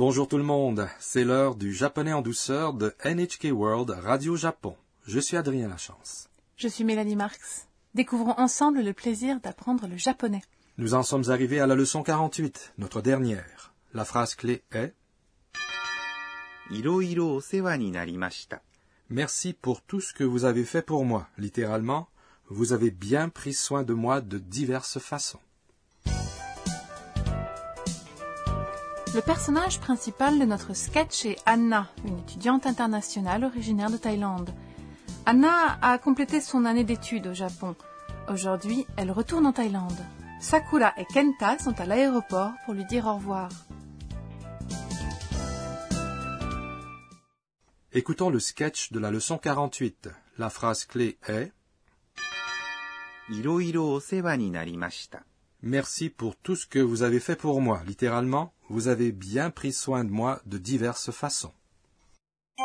Bonjour tout le monde, c'est l'heure du japonais en douceur de NHK World Radio Japon. Je suis Adrien Lachance. Je suis Mélanie Marx. Découvrons ensemble le plaisir d'apprendre le japonais. Nous en sommes arrivés à la leçon 48, notre dernière. La phrase clé est Merci pour tout ce que vous avez fait pour moi. Littéralement, vous avez bien pris soin de moi de diverses façons. Le personnage principal de notre sketch est Anna, une étudiante internationale originaire de Thaïlande. Anna a complété son année d'études au Japon. Aujourd'hui, elle retourne en Thaïlande. Sakura et Kenta sont à l'aéroport pour lui dire au revoir. Écoutons le sketch de la leçon 48. La phrase clé est Merci pour tout ce que vous avez fait pour moi, littéralement vous avez bien pris soin de moi de diverses façons. 行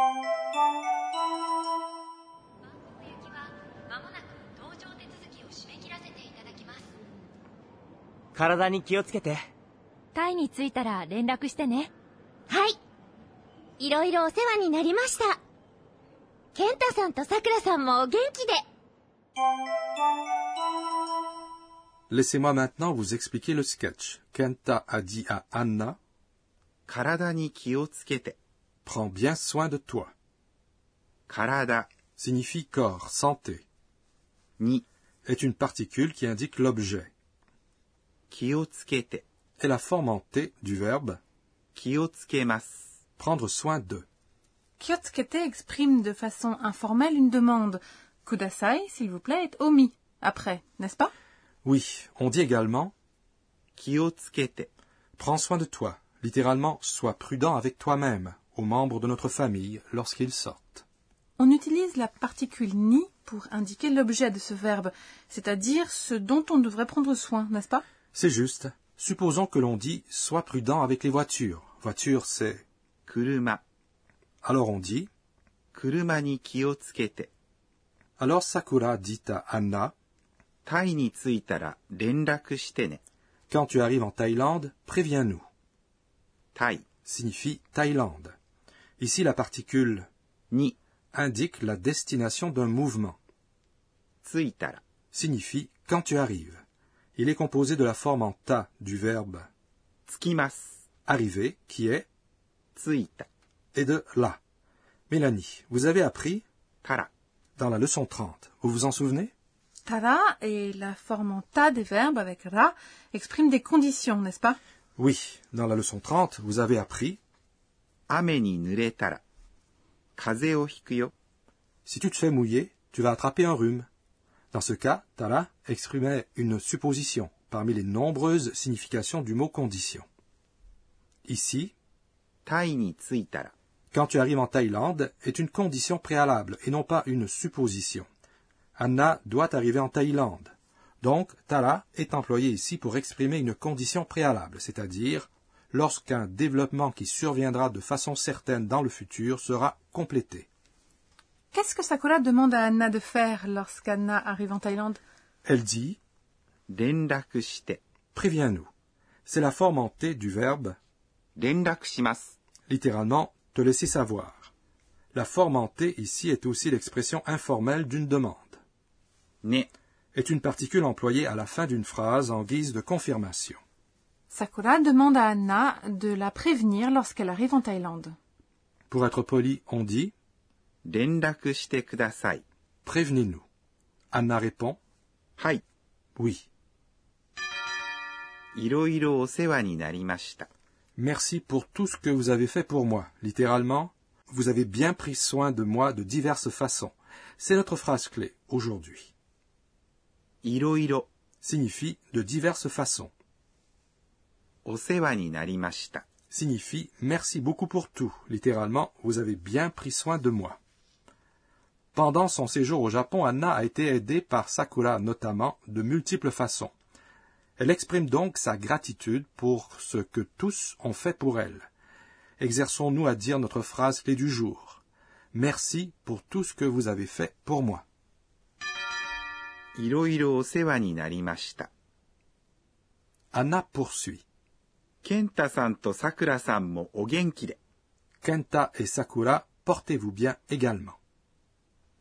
きはまもなく搭乗手続きを締め切らせていただきます体に気をつけて。タイに着いたら連絡してねはいいろいろお世話になりましたケンタさんとさくらさんもお元気で Laissez-moi maintenant vous expliquer le sketch. Kenta a dit à Anna Karada ni kiotsukete. Prends bien soin de toi. Karada signifie corps, santé. Ni est une particule qui indique l'objet. Kiotsukete est la forme en T du verbe. Prendre soin de. Kyotsukete exprime de façon informelle une demande. Kudasai, s'il vous plaît, est omis après, n'est-ce pas? Oui, on dit également Prends soin de toi, littéralement sois prudent avec toi-même, aux membres de notre famille lorsqu'ils sortent. On utilise la particule ni pour indiquer l'objet de ce verbe, c'est-à-dire ce dont on devrait prendre soin, n'est-ce pas? C'est juste. Supposons que l'on dit sois prudent avec les voitures. Voiture, c'est kuruma. Alors on dit kuruma ni. Alors Sakura dit à Anna タイに着いたら連絡してね。 Quand tu arrives en Thaïlande, préviens-nous. タイ Signifie Thaïlande. Ici, la particule に indique la destination d'un mouvement. 着いたら Signifie quand tu arrives. Il est composé de la forme en ta du verbe 着きます。 arriver, qui est, 着いた。 et de là. Mélanie, vous avez apprisから。 dans la leçon 30. Vous vous en souvenez stara et la forme en ta des verbes avec ra expriment des conditions, n'est-ce pas? Oui, dans la leçon 30, vous avez appris Si tu te fais mouiller, tu vas attraper un rhume. Dans ce cas, tara exprimait une supposition parmi les nombreuses significations du mot condition. Ici, quand tu arrives en Thaïlande est une condition préalable et non pas une supposition. Anna doit arriver en Thaïlande. Donc, Tara est employé ici pour exprimer une condition préalable, c'est-à-dire lorsqu'un développement qui surviendra de façon certaine dans le futur sera complété. Qu'est-ce que Sakura demande à Anna de faire lorsqu'Anna arrive en Thaïlande? Elle dit Préviens-nous. C'est la forme en T du verbe Littéralement, te laisser savoir. La forme en T ici est aussi l'expression informelle d'une demande. Est une particule employée à la fin d'une phrase en guise de confirmation. Sakura demande à Anna de la prévenir lorsqu'elle arrive en Thaïlande. Pour être poli, on dit Prévenez-nous. Anna répond Oui. Merci pour tout ce que vous avez fait pour moi. Littéralement, vous avez bien pris soin de moi de diverses façons. C'est notre phrase clé aujourd'hui signifie de diverses façons. Osewa signifie merci beaucoup pour tout, littéralement vous avez bien pris soin de moi. Pendant son séjour au Japon, Anna a été aidée par Sakura notamment de multiples façons. Elle exprime donc sa gratitude pour ce que tous ont fait pour elle. Exerçons-nous à dire notre phrase clé du jour. Merci pour tout ce que vous avez fait pour moi. いろいろお世話になりました。 Anna poursuit. 健太さんとさくらさんもお元気で。 Kenta et Sakura, portez-vous bien également.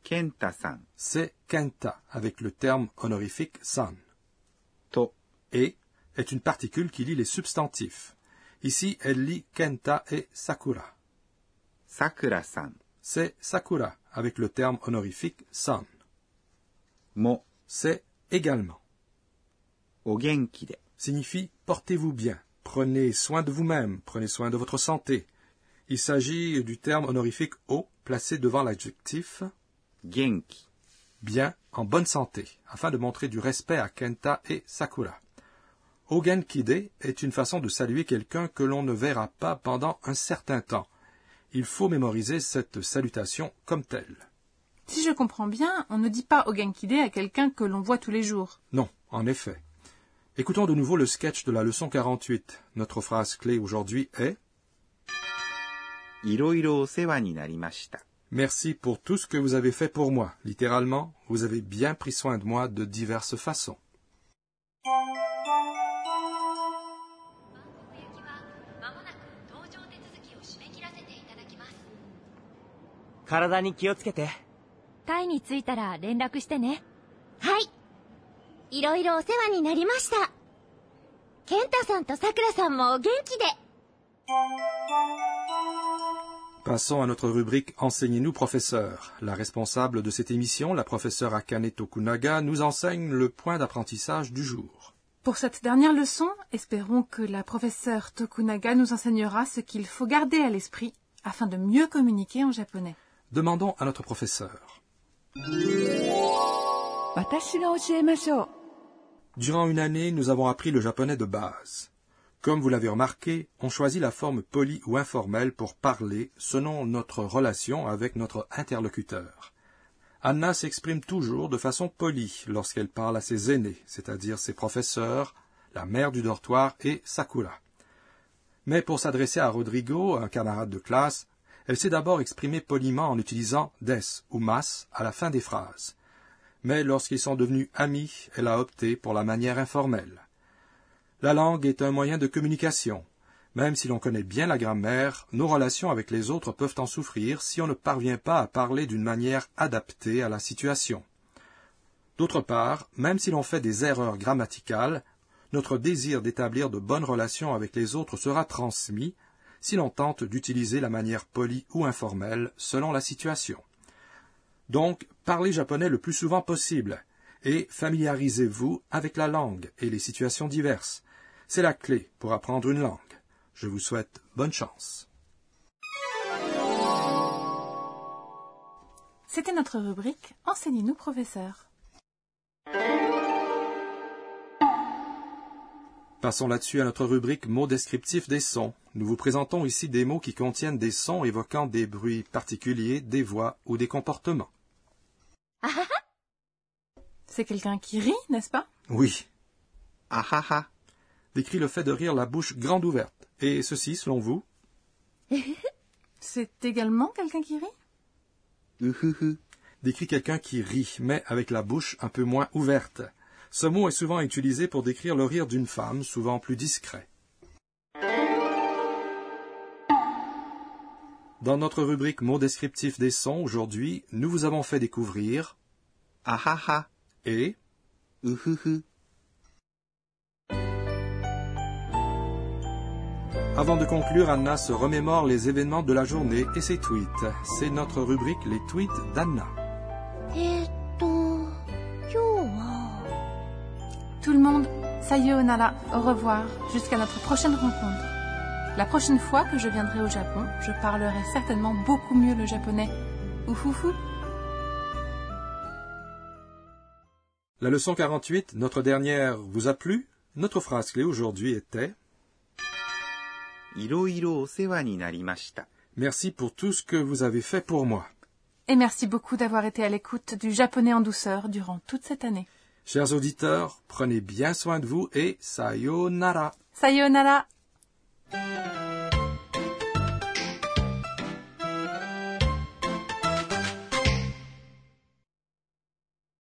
健太さん C'est Kenta avec le terme honorifique san. と Et est une particule qui lie les substantifs. Ici, elle lie Kenta et Sakura. さくらさん C'est Sakura avec le terme honorifique san. も c'est également. Ogenkide signifie portez-vous bien, prenez soin de vous-même, prenez soin de votre santé. Il s'agit du terme honorifique o placé devant l'adjectif genki, bien en bonne santé, afin de montrer du respect à Kenta et Sakura. Ogenkide est une façon de saluer quelqu'un que l'on ne verra pas pendant un certain temps. Il faut mémoriser cette salutation comme telle. Si je comprends bien, on ne dit pas au Ogenkide à quelqu'un que l'on voit tous les jours. Non, en effet. Écoutons de nouveau le sketch de la leçon 48. Notre phrase clé aujourd'hui est Merci pour tout ce que vous avez fait pour moi. Littéralement, vous avez bien pris soin de moi de diverses façons. タイに着いたら連絡してねはいいろいろお世話になりました健太さんとさくらさんもお元気で Passons à notre rubrique Enseignez-nous, professeur. La responsable de cette émission, la professeure Akane Tokunaga, nous enseigne le point d'apprentissage du jour. Pour cette dernière leçon, espérons que la professeure Tokunaga nous enseignera ce qu'il faut garder à l'esprit afin de mieux communiquer en japonais. Demandons à notre professeur. Durant une année, nous avons appris le japonais de base. Comme vous l'avez remarqué, on choisit la forme polie ou informelle pour parler selon notre relation avec notre interlocuteur. Anna s'exprime toujours de façon polie lorsqu'elle parle à ses aînés, c'est-à-dire ses professeurs, la mère du dortoir et Sakura. Mais pour s'adresser à Rodrigo, un camarade de classe, elle s'est d'abord exprimée poliment en utilisant des ou mas à la fin des phrases mais lorsqu'ils sont devenus amis, elle a opté pour la manière informelle. La langue est un moyen de communication. Même si l'on connaît bien la grammaire, nos relations avec les autres peuvent en souffrir si on ne parvient pas à parler d'une manière adaptée à la situation. D'autre part, même si l'on fait des erreurs grammaticales, notre désir d'établir de bonnes relations avec les autres sera transmis si l'on tente d'utiliser la manière polie ou informelle selon la situation. Donc, parlez japonais le plus souvent possible et familiarisez-vous avec la langue et les situations diverses. C'est la clé pour apprendre une langue. Je vous souhaite bonne chance. C'était notre rubrique Enseignez-nous, professeur. Passons là-dessus à notre rubrique mots descriptifs des sons. Nous vous présentons ici des mots qui contiennent des sons évoquant des bruits particuliers, des voix ou des comportements. Ah, ah, ah. C'est quelqu'un qui rit, n'est-ce pas? Oui. Ah, ah décrit le fait de rire la bouche grande ouverte. Et ceci, selon vous? C'est également quelqu'un qui rit? Hum, hum, hum. Décrit quelqu'un qui rit, mais avec la bouche un peu moins ouverte. Ce mot est souvent utilisé pour décrire le rire d'une femme, souvent plus discret. Dans notre rubrique mots descriptifs des sons, aujourd'hui, nous vous avons fait découvrir ahaha et uhuhu. Avant de conclure, Anna se remémore les événements de la journée et ses tweets. C'est notre rubrique Les tweets d'Anna. Tout le monde, sayonara, au revoir, jusqu'à notre prochaine rencontre. La prochaine fois que je viendrai au Japon, je parlerai certainement beaucoup mieux le japonais. Oufoufou La leçon 48, notre dernière, vous a plu? Notre phrase clé aujourd'hui était Merci pour tout ce que vous avez fait pour moi. Et merci beaucoup d'avoir été à l'écoute du japonais en douceur durant toute cette année. Chers auditeurs, prenez bien soin de vous et sayonara. Sayonara